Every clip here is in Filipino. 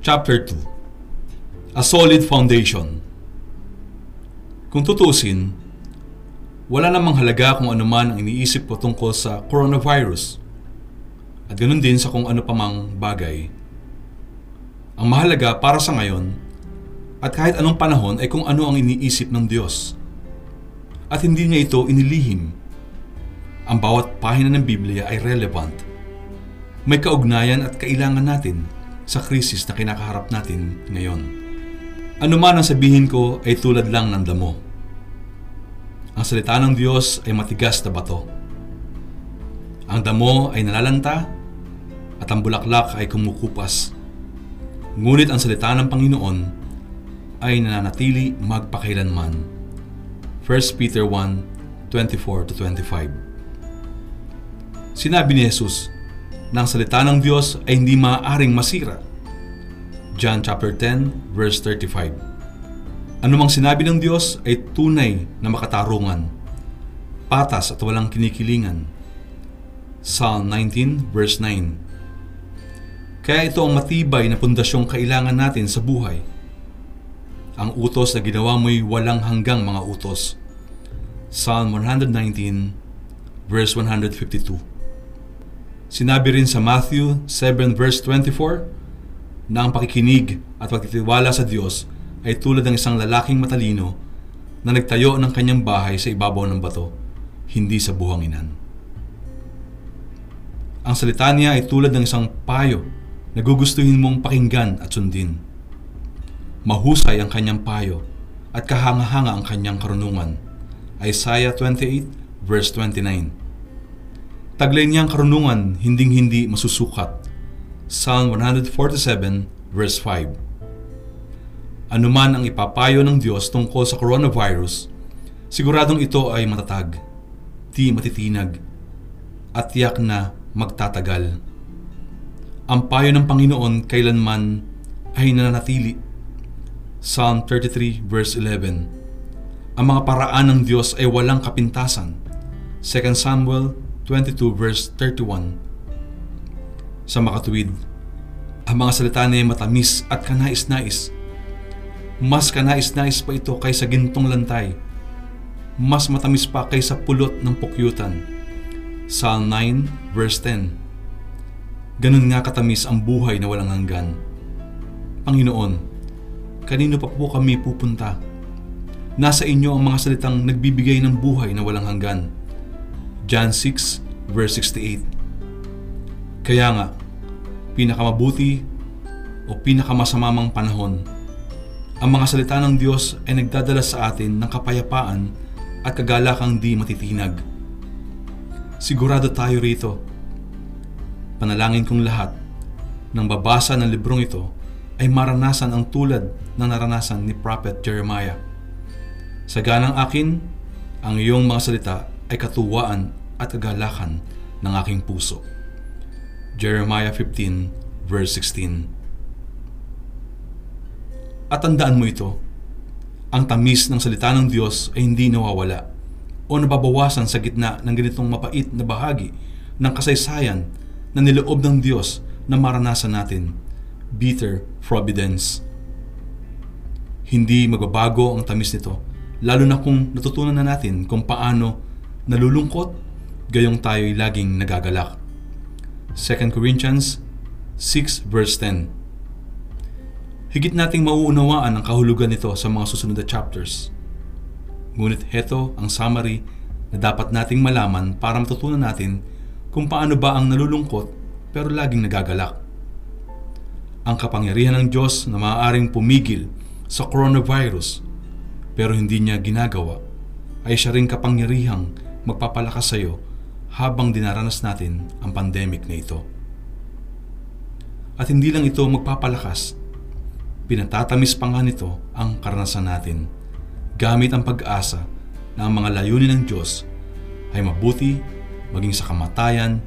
Chapter 2 A Solid Foundation Kung tutusin, wala namang halaga kung ano man ang iniisip ko tungkol sa coronavirus at ganoon din sa kung ano pa mang bagay. Ang mahalaga para sa ngayon at kahit anong panahon ay kung ano ang iniisip ng Diyos. At hindi niya ito inilihim. Ang bawat pahina ng Biblia ay relevant. May kaugnayan at kailangan natin sa krisis na kinakaharap natin ngayon. Ano man ang sabihin ko ay tulad lang ng damo. Ang salita ng Diyos ay matigas na bato. Ang damo ay nalalanta at ang bulaklak ay kumukupas. Ngunit ang salita ng Panginoon ay nananatili magpakailanman. 1 Peter 1, 24-25 Sinabi ni Jesus, ng salita ng Diyos ay hindi maaaring masira. John chapter 10 verse 35. Ano mang sinabi ng Diyos ay tunay na makatarungan, patas at walang kinikilingan. Psalm 19 verse 9. Kaya ito ang matibay na pundasyong kailangan natin sa buhay. Ang utos na ginawa mo'y walang hanggang mga utos. Psalm 119 verse 152. Sinabi rin sa Matthew 7 verse 24 na ang pakikinig at pagtitiwala sa Diyos ay tulad ng isang lalaking matalino na nagtayo ng kanyang bahay sa ibabaw ng bato, hindi sa buhanginan. Ang salita niya ay tulad ng isang payo na gugustuhin mong pakinggan at sundin. Mahusay ang kanyang payo at kahanga-hanga ang kanyang karunungan. Isaiah 28 verse 29 Taglay niyang karunungan hinding-hindi masusukat. Psalm 147 verse 5 Ano man ang ipapayo ng Diyos tungkol sa coronavirus, siguradong ito ay matatag, di matitinag, at tiyak na magtatagal. Ang payo ng Panginoon kailanman ay nananatili. Psalm 33 verse 11 Ang mga paraan ng Diyos ay walang kapintasan. 2 Samuel 22 verse 31 Sa makatuwid, ang mga salita niya matamis at kanais-nais. Mas kanais-nais pa ito kaysa gintong lantay. Mas matamis pa kaysa pulot ng pukyutan. Psalm 9 verse 10 Ganun nga katamis ang buhay na walang hanggan. Panginoon, kanino pa po kami pupunta? Nasa inyo ang mga salitang nagbibigay ng buhay na walang hanggan. John 6 verse 68. Kaya nga, pinakamabuti o pinakamasamamang panahon, ang mga salita ng Diyos ay nagdadala sa atin ng kapayapaan at kagalakang di matitinag. Sigurado tayo rito. Panalangin kong lahat ng babasa ng librong ito ay maranasan ang tulad ng naranasan ni Prophet Jeremiah. Sa ganang akin, ang iyong mga salita ay katuwaan at kagalakan ng aking puso. Jeremiah 15 verse 16 At tandaan mo ito, ang tamis ng salita ng Diyos ay hindi nawawala o nababawasan sa gitna ng ganitong mapait na bahagi ng kasaysayan na niloob ng Diyos na maranasan natin, bitter providence. Hindi magbabago ang tamis nito, lalo na kung natutunan na natin kung paano nalulungkot gayong tayo'y laging nagagalak. 2 Corinthians 6 verse 10 Higit nating mauunawaan ang kahulugan nito sa mga susunod na chapters. Ngunit heto ang summary na dapat nating malaman para matutunan natin kung paano ba ang nalulungkot pero laging nagagalak. Ang kapangyarihan ng Diyos na maaaring pumigil sa coronavirus pero hindi niya ginagawa ay siya ring kapangyarihang magpapalakas sa iyo habang dinaranas natin ang pandemic na ito. At hindi lang ito magpapalakas, pinatatamis pa nga nito ang karanasan natin gamit ang pag-asa na ang mga layunin ng Diyos ay mabuti maging sa kamatayan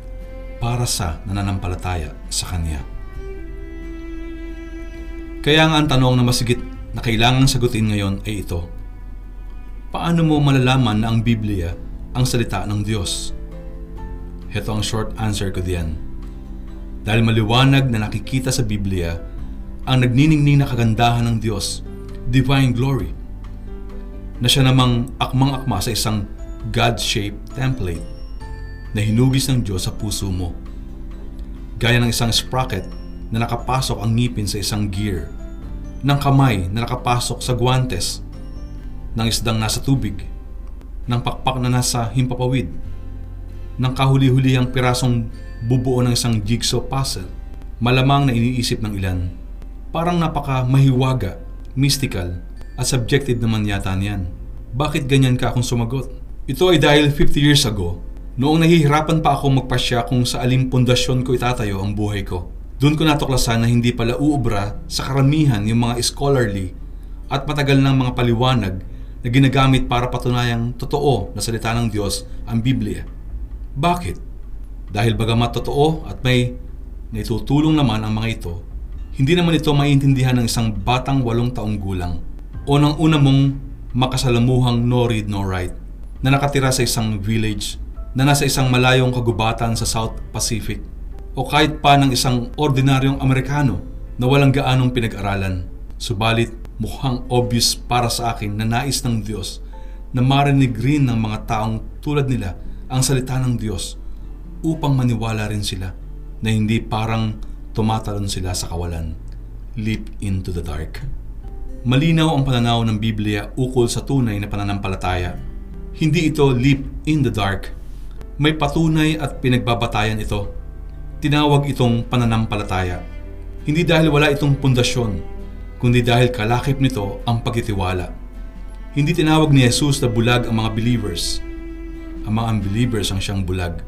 para sa nananampalataya sa Kanya. Kaya nga ang tanong na masigit na kailangang sagutin ngayon ay ito. Paano mo malalaman na ang Biblia ang salita ng Diyos? Ito ang short answer ko diyan. Dahil maliwanag na nakikita sa Biblia ang nagniningning na kagandahan ng Diyos, divine glory, na siya namang akmang-akma sa isang God-shaped template na hinugis ng Diyos sa puso mo. Gaya ng isang sprocket na nakapasok ang ngipin sa isang gear, ng kamay na nakapasok sa guantes, ng isdang nasa tubig, ng pakpak na nasa himpapawid, ng kahuli-hulihang pirasong bubuo ng isang jigsaw puzzle, malamang na iniisip ng ilan. Parang napaka mahiwaga, mystical, at subjective naman yata niyan. Bakit ganyan ka akong sumagot? Ito ay dahil 50 years ago, noong nahihirapan pa ako magpasya kung sa aling pundasyon ko itatayo ang buhay ko. Doon ko natuklasan na hindi pala uubra sa karamihan yung mga scholarly at matagal ng mga paliwanag na ginagamit para patunayang totoo na salita ng Diyos ang Biblia. Bakit? Dahil bagamat totoo at may naitutulong naman ang mga ito, hindi naman ito maiintindihan ng isang batang walong taong gulang o ng una mong makasalamuhang no read no write na nakatira sa isang village na nasa isang malayong kagubatan sa South Pacific o kahit pa ng isang ordinaryong Amerikano na walang gaanong pinag-aralan. Subalit, mukhang obvious para sa akin na nais ng Diyos na marinig rin ng mga taong tulad nila ang salita ng Diyos upang maniwala rin sila na hindi parang tumatalon sila sa kawalan. Leap into the dark. Malinaw ang pananaw ng Biblia ukol sa tunay na pananampalataya. Hindi ito leap in the dark. May patunay at pinagbabatayan ito. Tinawag itong pananampalataya. Hindi dahil wala itong pundasyon, kundi dahil kalakip nito ang pagtitiwala. Hindi tinawag ni Jesus na bulag ang mga believers. Ang mga unbelievers ang siyang bulag.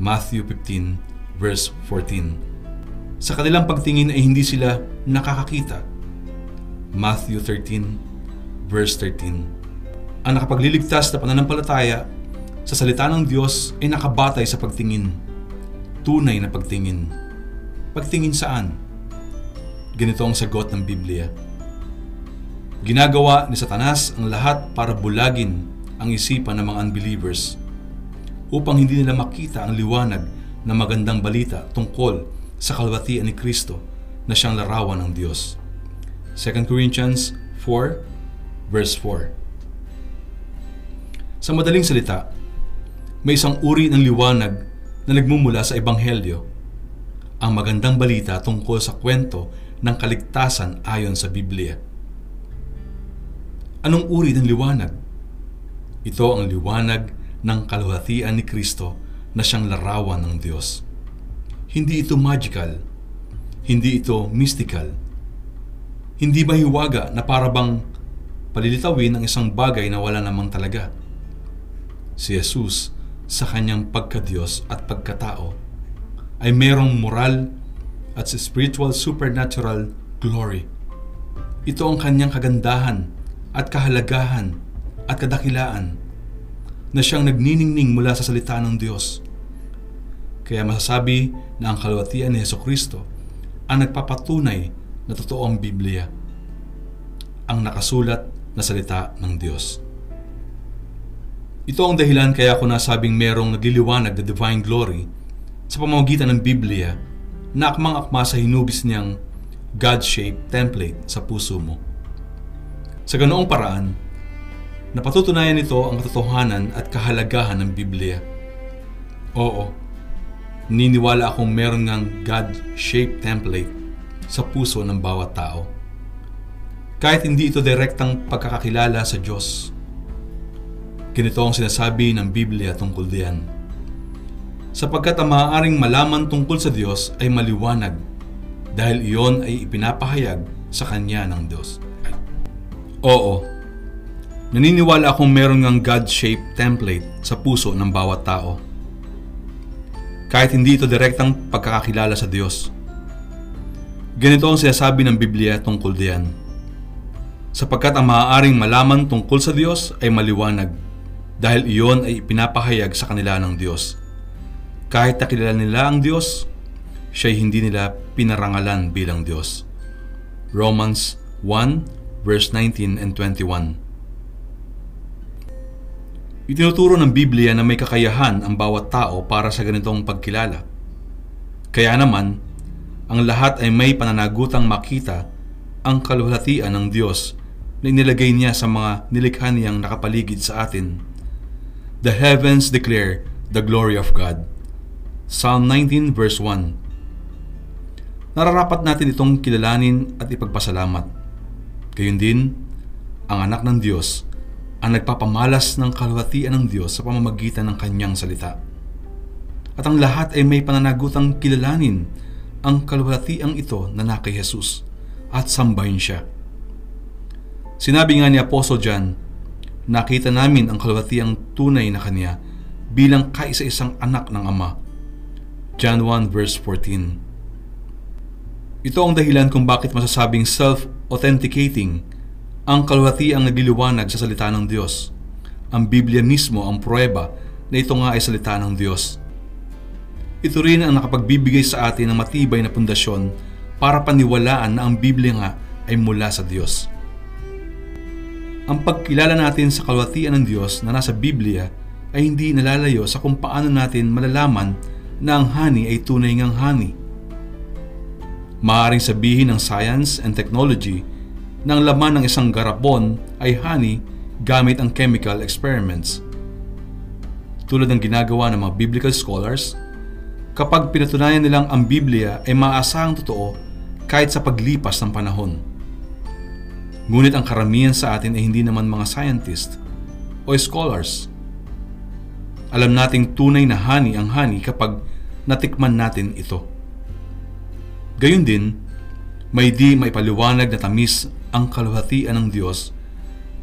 Matthew 15 verse 14 sa kanilang pagtingin ay hindi sila nakakakita. Matthew 13, verse 13. Ang nakapagliligtas na pananampalataya sa salita ng Diyos ay nakabatay sa pagtingin. Tunay na pagtingin. Pagtingin saan? Ganito ang sagot ng Biblia. Ginagawa ni Satanas ang lahat para bulagin ang isipan ng mga unbelievers upang hindi nila makita ang liwanag ng magandang balita tungkol sa kalwatian ni Kristo na siyang larawan ng Diyos. 2 Corinthians 4 verse 4 Sa madaling salita, may isang uri ng liwanag na nagmumula sa Ebanghelyo, ang magandang balita tungkol sa kwento ng kaligtasan ayon sa Biblia. Anong uri ng liwanag? Ito ang liwanag ng kalwatian ni Kristo na siyang larawan ng Diyos. Hindi ito magical. Hindi ito mystical. Hindi mahiwaga na parabang palilitawin ang isang bagay na wala namang talaga. Si Jesus, sa kanyang pagkadiyos at pagkatao, ay merong moral at spiritual supernatural glory. Ito ang kanyang kagandahan at kahalagahan at kadakilaan na siyang nagniningning mula sa salita ng Diyos kaya masasabi na ang kalwatian ni Yeso Kristo ang nagpapatunay na totoo ang Biblia, ang nakasulat na salita ng Diyos. Ito ang dahilan kaya ako nasabing merong nagliliwanag na divine glory sa pamamagitan ng Biblia na akmang-akma sa hinubis niyang God-shaped template sa puso mo. Sa ganoong paraan, napatutunayan nito ang katotohanan at kahalagahan ng Biblia. Oo, Niniwala akong meron ngang God-shaped template sa puso ng bawat tao. Kahit hindi ito direktang pagkakakilala sa Diyos. Ganito ang sinasabi ng Biblia tungkol diyan. Sapagkat ang maaaring malaman tungkol sa Diyos ay maliwanag dahil iyon ay ipinapahayag sa Kanya ng Diyos. Oo, naniniwala akong meron ngang God-shaped template sa puso ng bawat tao kahit hindi ito direktang pagkakakilala sa Diyos. Ganito ang sinasabi ng Biblia tungkol diyan. Sapagkat ang maaaring malaman tungkol sa Diyos ay maliwanag dahil iyon ay pinapahayag sa kanila ng Diyos. Kahit nakilala nila ang Diyos, siya'y hindi nila pinarangalan bilang Diyos. Romans 1 verse 19 and 21 Itinuturo ng Biblia na may kakayahan ang bawat tao para sa ganitong pagkilala. Kaya naman, Ang lahat ay may pananagutang makita ang kaluhalatian ng Diyos na inilagay niya sa mga nilikha niyang nakapaligid sa atin. The heavens declare the glory of God. Psalm 19 verse 1 Nararapat natin itong kilalanin at ipagpasalamat. Gayun din, ang anak ng Diyos ang nagpapamalas ng kaluhatian ng Diyos sa pamamagitan ng kanyang salita. At ang lahat ay may pananagutang kilalanin ang kaluhatiang ito na na kay Jesus at sambahin siya. Sinabi nga ni Apostle John, nakita namin ang kaluhatiang tunay na kanya bilang kaisa-isang anak ng Ama. John 1 verse 14 ito ang dahilan kung bakit masasabing self-authenticating ang kalwati ang nagliliwanag sa salita ng Diyos. Ang Biblia mismo ang pruweba na ito nga ay salita ng Diyos. Ito rin ang nakapagbibigay sa atin ng matibay na pundasyon para paniwalaan na ang Biblia nga ay mula sa Diyos. Ang pagkilala natin sa kalwatian ng Diyos na nasa Biblia ay hindi nalalayo sa kung paano natin malalaman na ang hani ay tunay ngang hani Maaring sabihin ng science and technology ang laman ng isang garapon ay honey gamit ang chemical experiments. Tulad ng ginagawa ng mga biblical scholars, kapag pinatunayan nilang ang Biblia ay maaasahang totoo kahit sa paglipas ng panahon. Ngunit ang karamihan sa atin ay hindi naman mga scientist o scholars. Alam nating tunay na honey ang honey kapag natikman natin ito. Gayun din, may di maipaliwanag na tamis ang kaluhatian ng Diyos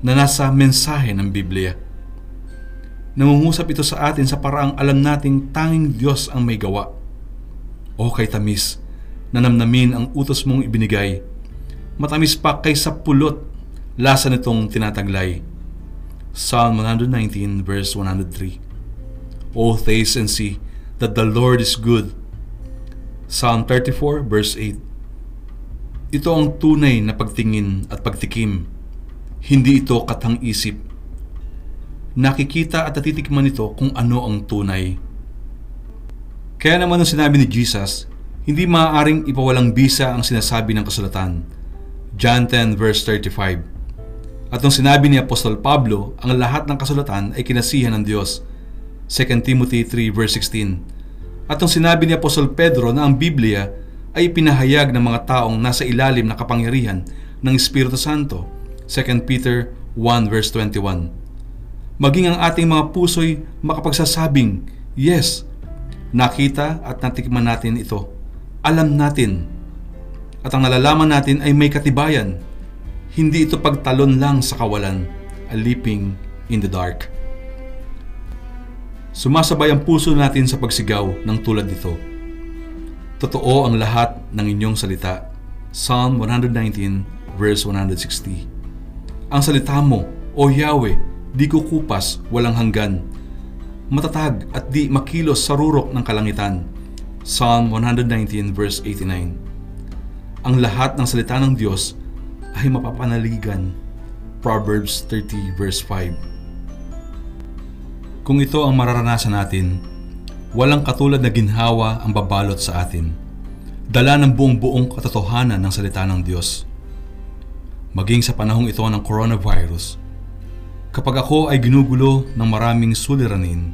na nasa mensahe ng Biblia. Nangungusap ito sa atin sa paraang alam nating tanging Diyos ang may gawa. O kay tamis, nanamnamin ang utos mong ibinigay. Matamis pa kaysa pulot, lasa nitong tinataglay. Psalm 119 verse 103 O taste and see that the Lord is good Psalm 34 verse 8 Ito ang tunay na pagtingin at pagtikim. Hindi ito katang-isip. Nakikita at natitikman nito kung ano ang tunay. Kaya naman nung sinabi ni Jesus, hindi maaaring ipawalang bisa ang sinasabi ng kasulatan. John 10 verse 35 At nung sinabi ni Apostol Pablo, ang lahat ng kasulatan ay kinasihan ng Diyos. 2 Timothy 3 verse 16 at ang sinabi ni Apostol Pedro na ang Biblia ay pinahayag ng mga taong nasa ilalim na kapangyarihan ng Espiritu Santo, 2 Peter 1 verse 21. Maging ang ating mga puso'y makapagsasabing, Yes, nakita at natikman natin ito. Alam natin. At ang nalalaman natin ay may katibayan. Hindi ito pagtalon lang sa kawalan, a leaping in the dark. Sumasabay ang puso natin sa pagsigaw ng tulad nito. Totoo ang lahat ng inyong salita. Psalm 119 verse 160 Ang salita mo, O Yahweh, di kukupas, walang hanggan. Matatag at di makilos sa rurok ng kalangitan. Psalm 119 verse 89 Ang lahat ng salita ng Diyos ay mapapanaligan. Proverbs 30 verse 5 kung ito ang mararanasan natin, walang katulad na ginhawa ang babalot sa atin. Dala ng buong buong katotohanan ng salita ng Diyos. Maging sa panahong ito ng coronavirus, kapag ako ay ginugulo ng maraming suliranin,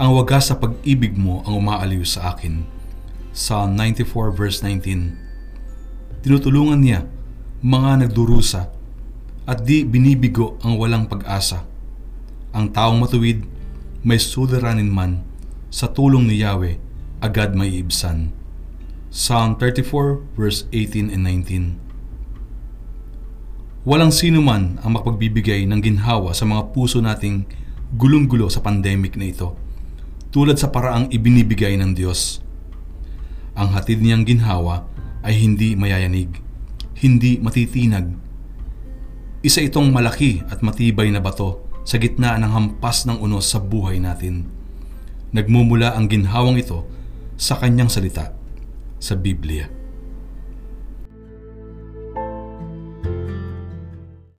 ang wagas sa pag-ibig mo ang umaaliw sa akin. Psalm 94 verse 19 Tinutulungan niya mga nagdurusa at di binibigo ang walang pag-asa. Ang taong matuwid may suliranin man, sa tulong ni Yahweh, agad may ibsan. Psalm 34 verse 18 and 19 Walang sino man ang makapagbibigay ng ginhawa sa mga puso nating gulong-gulo sa pandemic na ito, tulad sa paraang ibinibigay ng Diyos. Ang hatid niyang ginhawa ay hindi mayayanig, hindi matitinag. Isa itong malaki at matibay na bato sa gitna ng hampas ng unos sa buhay natin. Nagmumula ang ginhawang ito sa kanyang salita sa Biblia.